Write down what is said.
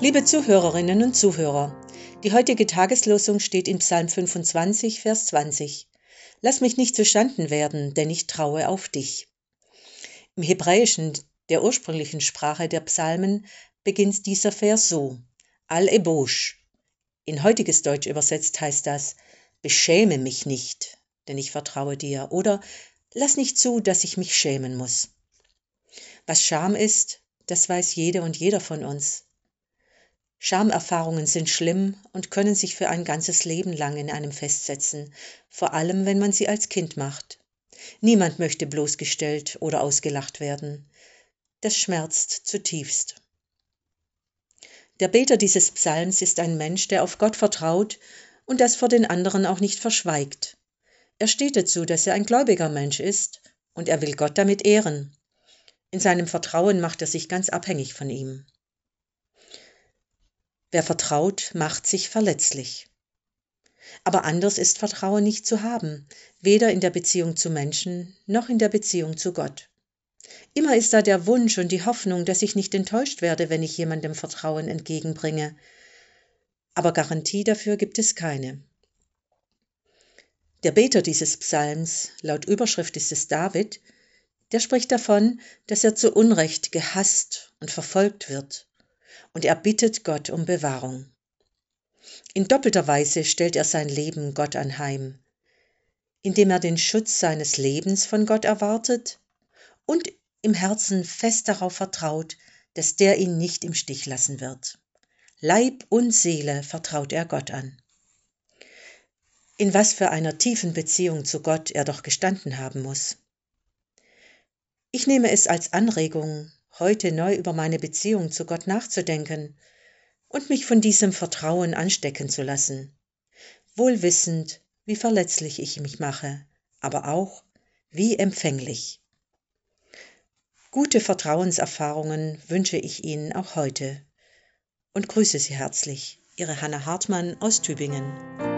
Liebe Zuhörerinnen und Zuhörer, die heutige Tageslosung steht in Psalm 25, Vers 20. Lass mich nicht zustanden werden, denn ich traue auf dich. Im Hebräischen, der ursprünglichen Sprache der Psalmen, beginnt dieser Vers so: Al-Ebosh. In heutiges Deutsch übersetzt heißt das: Beschäme mich nicht, denn ich vertraue dir. Oder lass nicht zu, dass ich mich schämen muss. Was Scham ist, das weiß jede und jeder von uns. Schamerfahrungen sind schlimm und können sich für ein ganzes Leben lang in einem festsetzen, vor allem wenn man sie als Kind macht. Niemand möchte bloßgestellt oder ausgelacht werden. Das schmerzt zutiefst. Der Beter dieses Psalms ist ein Mensch, der auf Gott vertraut und das vor den anderen auch nicht verschweigt. Er steht dazu, dass er ein gläubiger Mensch ist und er will Gott damit ehren. In seinem Vertrauen macht er sich ganz abhängig von ihm. Wer vertraut, macht sich verletzlich. Aber anders ist Vertrauen nicht zu haben, weder in der Beziehung zu Menschen noch in der Beziehung zu Gott. Immer ist da der Wunsch und die Hoffnung, dass ich nicht enttäuscht werde, wenn ich jemandem Vertrauen entgegenbringe. Aber Garantie dafür gibt es keine. Der Beter dieses Psalms, laut Überschrift ist es David, der spricht davon, dass er zu Unrecht gehasst und verfolgt wird und er bittet Gott um Bewahrung. In doppelter Weise stellt er sein Leben Gott anheim, indem er den Schutz seines Lebens von Gott erwartet und im Herzen fest darauf vertraut, dass der ihn nicht im Stich lassen wird. Leib und Seele vertraut er Gott an. In was für einer tiefen Beziehung zu Gott er doch gestanden haben muss. Ich nehme es als Anregung, heute neu über meine Beziehung zu Gott nachzudenken und mich von diesem Vertrauen anstecken zu lassen, wohl wissend, wie verletzlich ich mich mache, aber auch wie empfänglich. Gute Vertrauenserfahrungen wünsche ich Ihnen auch heute und grüße Sie herzlich, Ihre Hanna Hartmann aus Tübingen.